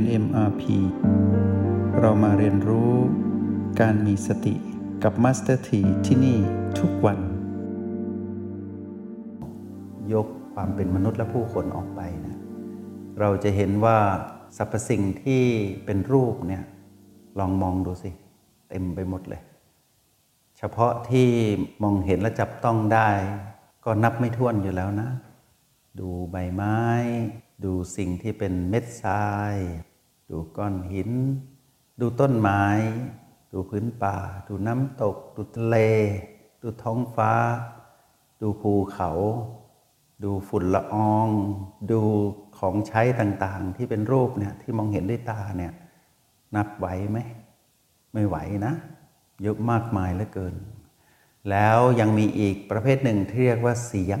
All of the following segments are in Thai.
น MRP เรามาเรียนรู้การมีสติกับ Master T ที่ที่นี่ทุกวัน ยกความเป็นมนุษย์และผู้คนออกไปนะเราจะเห็นว่าสรรพสิ่งที่เป็นรูปเนี่ยลองมองดูสิ เต็มไปหมดเลย เฉพาะที่มองเห็นและจับต้องได้ ก็นับไม่ถ้วนอยู่แล้วนะ ดูใบไม้ ดูสิ่งที่เป็นเม็ดทราย ดูก้อนหิน ดูต้นไม้ ดูพื้นป่า ดูน้ำตก ดูทะเล ดูท้องฟ้า ดูภูเขา ดูฝุ่นละออง ดูของใช้ต่างๆ ที่เป็นรูปเนี่ยที่มองเห็นด้วยตาเนี่ยนับไหวไหม ไม่ไหวนะเยอะมากมายเหลือเกิน แล้วยังมีอีกประเภทหนึ่งที่เรียกว่าเสียง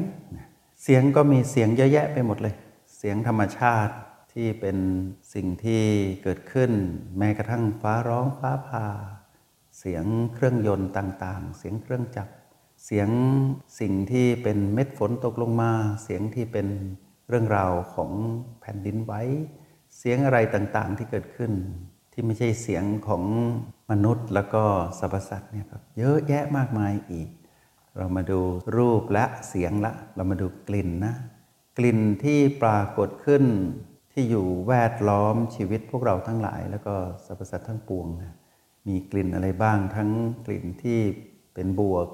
เสียงก็มีเสียงเยอะแยะไปหมดเลย เสียงธรรมชาติ ที่เป็นสิ่งที่เกิดขึ้น แม้กระทั่งฟ้าร้องฟ้าผ่า เสียงเครื่องยนต์ต่างๆ เสียงเครื่องจักร เสียงสิ่งที่เป็นเม็ดฝนตกลงมา เสียงที่เป็นเรื่องราวของแผ่นดินไหวเสียงอะไรต่างๆที่เกิดขึ้น ที่ไม่ใช่เสียงของมนุษย์แล้วก็สรรพสัตว์เนี่ยครับเยอะแยะมากมายอีก เรามาดูรูปและเสียงละ เรามาดูกลิ่นนะ กลิ่นที่ปรากฏขึ้น ที่อยู่แวดล้อมชีวิตพวกเราทั้งหลาย แล้วก็สรรพสัตว์ทั้งปวงนะมีกลิ่นอะไรบ้างทั้งกลิ่นที่เป็นบวก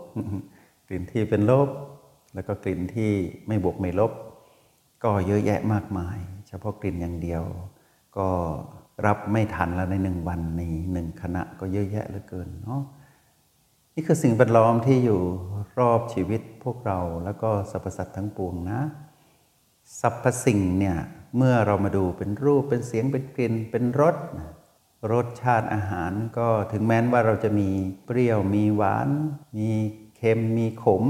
กลิ่นที่เป็นลบ แล้วก็กลิ่นที่ไม่บวกไม่ลบ ก็เยอะแยะมากมาย เฉพาะกลิ่นอย่างเดียว ก็รับไม่ทันแล้วในหนึ่งวันในหนึ่งคณะก็เยอะแยะเหลือเกินเนาะนี่คือสิ่งแวดล้อมที่อยู่รอบชีวิตพวกเราแล้วก็สรรพสัตว์ทั้งปวงนะ สรรพสิ่งเนี่ยเมื่อเรามาดูเป็นรูปเป็นเสียงเป็นกลิ่นเป็นรสรสชาติอาหารก็ถึงแม้ว่าเราจะมีเปรี้ยวมีหวาน มีเค็มมีขม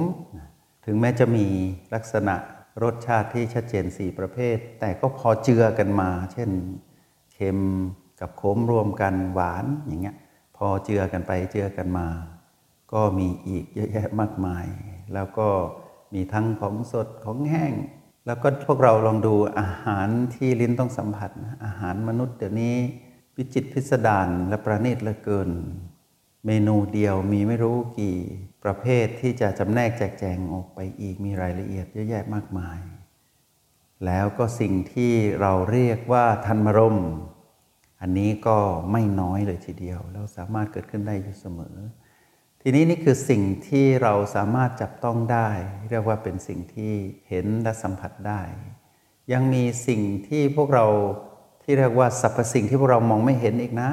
ถึงแม้จะมีลักษณะรสชาติที่ชัดเจนสี่ประเภท แต่ก็พอเจือกันมา เช่นเค็มกับขมรวมกันหวานอย่างเงี้ยพอเจือกันไปเจือกันมา ก็มีอีกเยอะแยะมากมาย แล้วก็มีทั้งของสดของแห้ง แล้วก็พวกเราลองดูอาหารที่ลิ้นต้องสัมผัส อาหารมนุษย์เดี๋ยวนี้วิจิตพิสดารและประณีตเหลือเกิน เมนูเดียวมีไม่รู้กี่ประเภทที่จะจำแนกแจกแจงออกไปอีกมีรายละเอียดเยอะแยะมากมาย แล้วก็สิ่งที่เราเรียกว่าทันมรม อันนี้ก็ไม่น้อยเลยทีเดียว แล้วสามารถเกิดขึ้นได้อยู่เสมอ ทีนี้นี่คือสิ่งที่เราสามารถจับต้องได้ เรียกว่าเป็นสิ่งที่เห็นและสัมผัสได้ ยังมีสิ่งที่พวกเราที่เรียกว่าสรรพสิ่งที่พวกเรามองไม่เห็นอีกนะ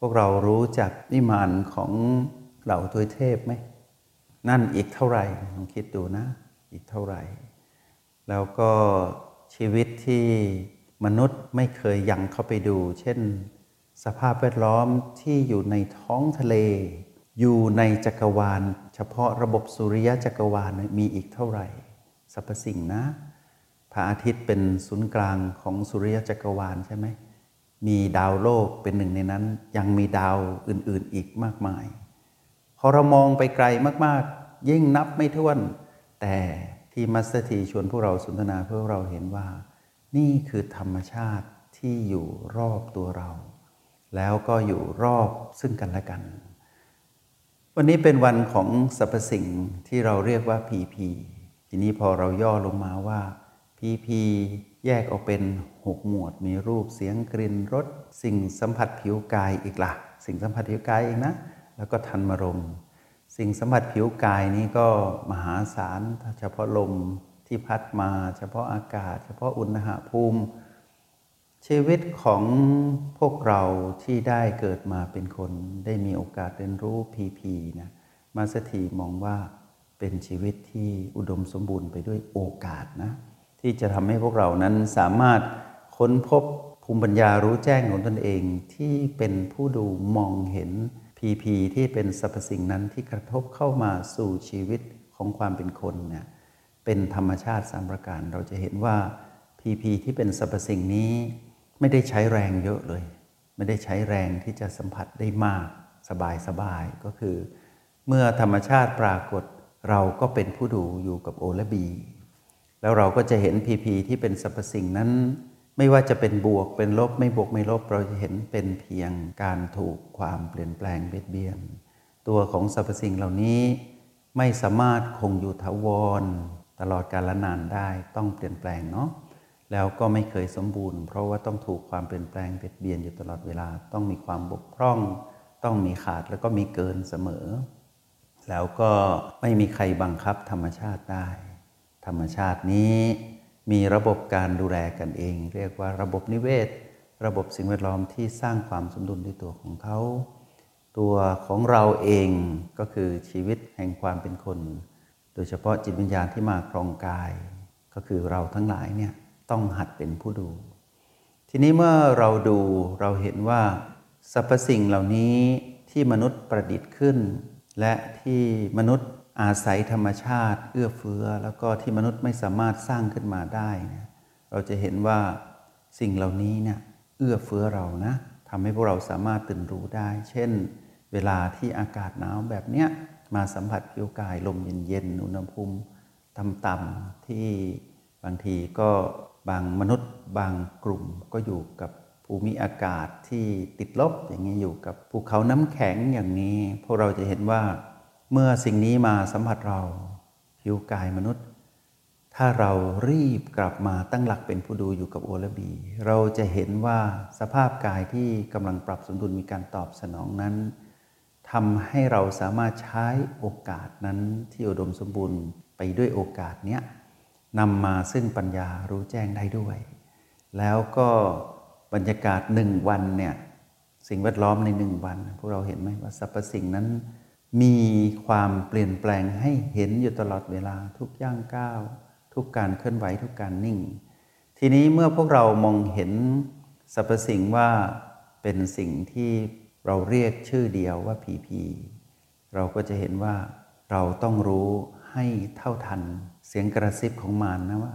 พวกเรารู้จักนิมานของเหล่าทวยเทพไหมนั่นอีกเท่าไหร่ลองคิดดูนะ อีกเท่าไหร่ แล้วก็ชีวิตที่มนุษย์ไม่เคยยังเข้าไปดู เช่น สภาพแวดล้อมที่อยู่ในท้องทะเล อยู่ในจักรวาล เฉพาะระบบสุริยะจักรวาลมีอีกเท่าไหร่สรรพสิ่งนะ พระอาทิตย์เป็นศูนย์กลางของสุริยะจักรวาลใช่ไหมมีดาวโลกเป็นหนึ่งในนั้น ยังมีดาวอื่นๆอีกมากมาย พอเรามองไปไกลมากๆ ยิ่งนับไม่ถ้วน แต่ที่มัสเตอร์ทีชวนพวกเราสนทนาเพื่อเราเห็นว่า นี่คือธรรมชาติที่อยู่รอบตัวเรา แล้วก็อยู่รอบซึ่งกันและกัน วันนี้เป็นวันของสรรพสิ่งที่เราเรียกว่าพีพีทีนี้พอเราย่อลงมาว่าพีพีแยกออกเป็นหกหมวด มีรูปเสียงกลิ่นรสสิ่งสัมผัสผิวกายอีกละ่ะ สิ่งสัมผัสผิวกายอีกนะ แล้วก็ทันมรม สิ่งสัมผัสผิวกายนี้ก็มหาศาลเฉพาะลมที่พัดมา เฉพาะอากาศ เฉพาะอุณหภูมิ ชีวิตของพวกเราที่ได้เกิดมาเป็นคนได้มีโอกาสเรียนรู้พีพีนะมาสถีมองว่าเป็นชีวิตที่อุดมสมบูรณ์ไปด้วยโอกาสนะที่จะทำให้พวกเรานั้นสามารถค้นพบภูมิปัญญารู้แจ้งของตนเองที่เป็นผู้ดูมองเห็นพีพีที่เป็นสรรพสิ่งนั้นที่กระทบเข้ามาสู่ชีวิตของความเป็นคนเนี่ยเป็นธรรมชาติสามประการเราจะเห็นว่าพีพีที่เป็นสรรพสิ่งนี้ ไม่ได้ใช้แรงเยอะเลย ไม่ได้ใช้แรงที่จะสัมผัสได้มากสบายสบายก็คือ เมื่อธรรมชาติปรากฏเราก็เป็นผู้ดูอยู่กับโอและบี แล้วเราก็จะเห็นพีพีที่เป็นสรรพสิ่งนั้น ไม่ว่าจะเป็นบวกเป็นลบไม่บวกไม่ลบเราจะเห็นเป็นเพียงการถูกความเปลี่ยนแปลงเบียดเบียน ตัวของสรรพสิ่งเหล่านี้ ไม่สามารถคงอยู่ถาวร ตลอดกาลนานได้ต้องเปลี่ยนแปลงเนาะ แล้วก็ไม่เคยสมบูรณ์ เพราะว่าต้องถูกความเปลี่ยนแปลงเบียดเบียนอยู่ตลอดเวลา ต้องมีความบกพร่อง ต้องมีขาดแล้วก็มีเกินเสมอ แล้วก็ไม่มีใครบังคับธรรมชาติได้ ธรรมชาตินี้มีระบบการดูแลกันเอง เรียกว่าระบบนิเวศ ระบบสิ่งแวดล้อมที่สร้างความสมดุลในตัวของเขา ตัวของเราเองก็คือชีวิตแห่งความเป็นคน โดยเฉพาะจิตวิญญาณที่มาครองกาย ก็คือเราทั้งหลายเนี่ย ต้องหัดเป็นผู้ดู ทีนี้เมื่อเราดูเราเห็นว่าสรรพสิ่งเหล่านี้ที่มนุษย์ประดิษฐ์ขึ้น และที่มนุษย์อาศัยธรรมชาติ เอื้อเฟื้อ แล้วก็ที่มนุษย์ไม่สามารถสร้างขึ้นมาได้นะเราจะเห็นว่าสิ่งเหล่านี้เนี่ยเอื้อเฟื้อเรานะทำให้พวกเราสามารถตื่นรู้ได้ เช่น เวลาที่อากาศหนาวแบบเนี้ยมาสัมผัสผิวกายลมเย็นๆอุณหภูมิต่ำๆที่บางทีก็ บางมนุษย์บางกลุ่มก็อยู่กับภูมิอากาศที่ติดลบอย่างนี้อยู่กับภูเขาน้ำแข็งอย่างนี้ พวกเราจะเห็นว่าเมื่อสิ่งนี้มาสัมผัสเราผิวกายมนุษย์ ถ้าเรารีบกลับมาตั้งหลักเป็นผู้ดูอยู่กับโอละบี เราจะเห็นว่าสภาพกายที่กำลังปรับสมดุลมีการตอบสนองนั้นทำให้เราสามารถใช้โอกาสนั้นที่อุดมสมบูรณ์ไปด้วยโอกาสเนี้ย นำมาซึ่งปัญญารู้แจ้งได้ด้วย แล้วก็บรรยากาศหนึ่งวันเนี่ยสิ่งแวดล้อมในหนึ่งวัน พวกเราเห็นไหมว่าสรรพสิ่งนั้น มีความเปลี่ยนแปลงให้เห็นอยู่ตลอดเวลาทุกย่างก้าว ทุกการเคลื่อนไหวทุกการนิ่ง ทีนี้เมื่อพวกเรามองเห็นสรรพสิ่งว่าเป็นสิ่งที่เราเรียกชื่อเดียวว่าพีพีเราก็จะเห็นว่าเราต้องรู้ ให้เท่าทัน เสียงกระซิบของมารนนะว่า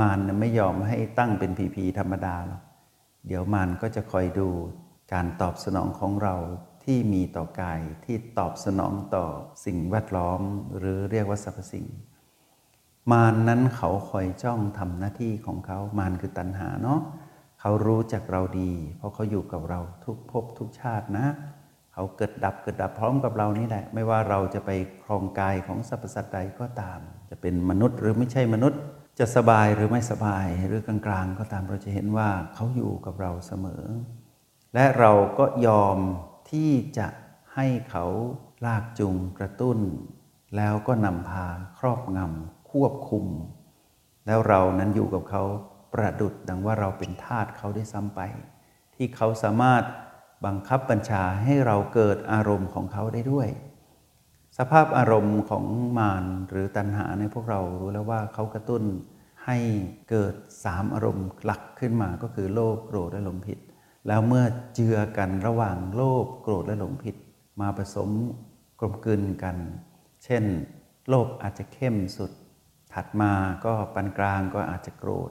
มารไม่ยอมให้ตั้งเป็นพีพีธรรมดาหรอกเดี๋ยวมารก็จะคอยดูการตอบสนองของเราที่มีต่อกายที่ตอบสนองต่อสิ่งแวดล้อมหรือเรียกว่าสรรพสิ่ง มารนนั้นเขาคอยจ้องทำหน้าที่ของเขามารคือตัณหาเนาะเขารู้จักเราดี เพราะเขาอยู่กับเราทุกภพทุกชาตินะ เขาเกิดดับเกิดดับพร้อมกับเรานี่แหละ ไม่ว่าเราจะไปครองกายของสรรพสัตว์ใดก็ตาม จะเป็นมนุษย์หรือไม่ใช่มนุษย์ จะสบายหรือไม่สบายหรือกลางๆ ก็ตามเราจะเห็นว่าเขาอยู่กับเราเสมอ และเราก็ยอมที่จะให้เขาลากจูงกระตุ้น แล้วก็นำพาครอบงำควบคุม แล้วเรานั้นอยู่กับเขาประดุดดังว่าเราเป็นทาสเขาได้ซ้ำไป ที่เขาสามารถ บังคับบัญชาให้เราเกิดอารมณ์ของเขาได้ด้วย สภาพอารมณ์ของมารหรือตัณหาในพวกเรารู้แล้วว่าเขากระตุ้นให้เกิดสามอารมณ์หลักขึ้นมาก็คือโลภโกรธและหลงผิด แล้วเมื่อเจือกันระหว่างโลภโกรธและหลงผิด มาผสมกลมกลืนกัน เช่น โลภอาจจะเข้มสุด ถัดมาก็ปานกลางก็อาจจะโกรธ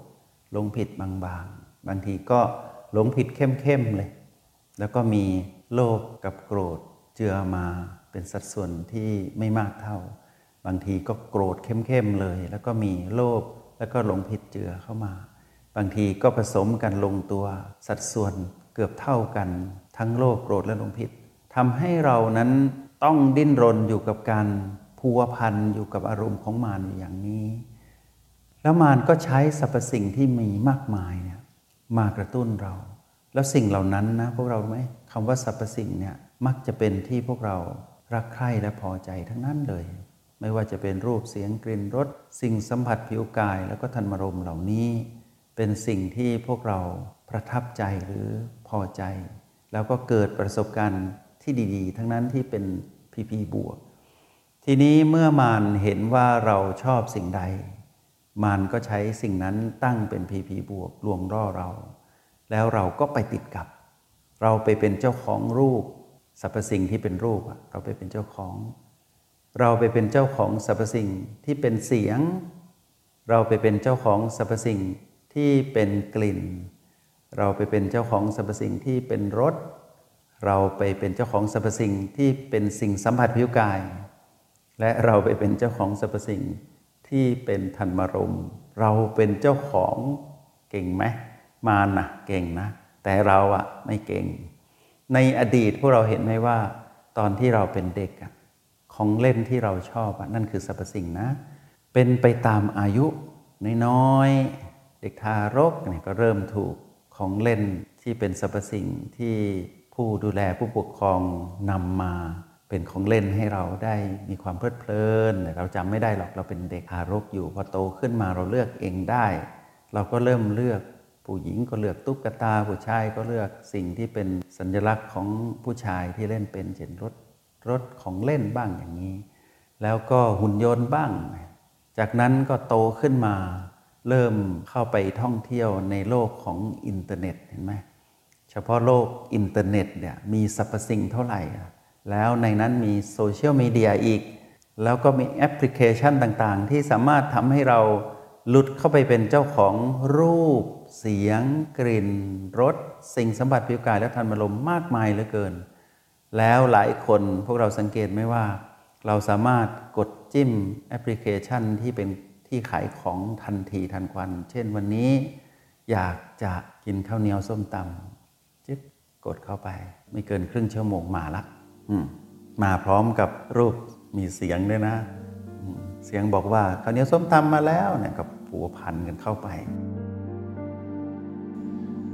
หลงผิดบางๆบางทีก็หลงผิดเข้มๆเลย แล้วก็มีโลภกับโกรธเจือมาเป็นสัดส่วนที่ไม่มากเท่า บางทีก็โกรธเข้มๆเลย แล้วก็มีโลภแล้วก็หลงผิดเจือเข้ามา บางทีก็ผสมกันลงตัวสัดส่วนเกือบเท่ากัน ทั้งโลภโกรธและหลงผิดทำให้เรานั้นต้องดิ้นรนอยู่กับการพัวพันอยู่กับอารมณ์ของมารอยู่อย่างนี้ แล้วมารก็ใช้สรรพสิ่งที่มีมากมายเนี่ยมากระตุ้นเรา แล้วสิ่งเหล่านั้นนะพวกเราไหมคำว่าสรรพสิ่งเนี่ยมักจะเป็นที่พวกเรารักใคร่และพอใจทั้งนั้นเลย ไม่ว่าจะเป็นรูปเสียงกลิ่นรสสิ่งสัมผัสผิวกายแล้วก็ธรรมรมเหล่านี้ เป็นสิ่งที่พวกเราประทับใจหรือพอใจ แล้วก็เกิดประสบการณ์ที่ดี ๆ ทั้งนั้นที่เป็นพีพีบวก ทีนี้เมื่อมารเห็นว่าเราชอบสิ่งใด มารก็ใช้สิ่งนั้นตั้งเป็นพีพีบวกลวงล่อเรา แล้วเราก็ไปติดกับ เราไปเป็นเจ้าของรูปสรรพสิ่งที่เป็นรูปเราไปเป็นเจ้าของ เราไปเป็นเจ้าของสรรพสิ่งที่เป็นเสียง เราไปเป็นเจ้าของสรรพสิ่งที่เป็นกลิ่น เราไปเป็นเจ้าของสรรพสิ่งที่เป็นรถเราไปเป็นเจ้าของสรรพสิ่งที่เป็นสิ่งสัมผัสผิวกาย และเราไปเป็นเจ้าของสรรพสิ่งที่เป็นธรรมรม เราเป็นเจ้าของเก่งไหม มารนะเก่งนะ แต่เราอะไม่เก่ง ในอดีตพวกเราเห็นไหมว่า ตอนที่เราเป็นเด็กอะของเล่นที่เราชอบอะนั่นคือสรรพสิ่งนะ เป็นไปตามอายุน้อยๆเด็กทารกเนี่ยก็เริ่มถูกของเล่นที่เป็นสรรพสิ่งที่ผู้ดูแลผู้ปกครองนำมาเป็นของเล่นให้เราได้มีความเพลิดเพลินแต่เราจำไม่ได้หรอกเราเป็นเด็กทารกอยู่พอโตขึ้นมาเราเลือกเองได้ เราก็เริ่มเลือก ผู้หญิงก็เลือกตุ๊กตา ผู้ชายก็เลือกสิ่งที่เป็นสัญลักษณ์ของผู้ชายที่เล่นเป็นเช่นรถรถของเล่นบ้างอย่างนี้ แล้วก็หุ่นยนต์บ้าง จากนั้นก็โตขึ้นมา เริ่มเข้าไปท่องเที่ยวในโลกของอินเทอร์เน็ตเห็นไหมเฉพาะโลกอินเทอร์เน็ตเนี่ยมีสรรพสิ่งเท่าไหร่ แล้วในนั้นมีโซเชียลมีเดียอีก แล้วก็มีแอปพลิเคชันต่างๆ ที่สามารถทำให้เราหลุดเข้าไปเป็นเจ้าของรูป เสียง กลิ่นรสสิ่งสัมผัสผิวกายและธรรมารมณ์มากมายเหลือเกิน แล้วหลายคนพวกเราสังเกตไหมว่า เราสามารถกดจิ้มแอปพลิเคชันที่เป็นที่ขายของทันทีทันควัน เช่นวันนี้อยากจะกินข้าวเหนียวส้มตำจิ๊บกดเข้าไป ไม่เกินครึ่งชั่วโมงมาละมาพร้อมกับรูปมีเสียงด้วยนะ เสียงบอกว่าข้าวเหนียวส้มตำมาแล้วเนี่ยก็พัวพันกันเข้าไป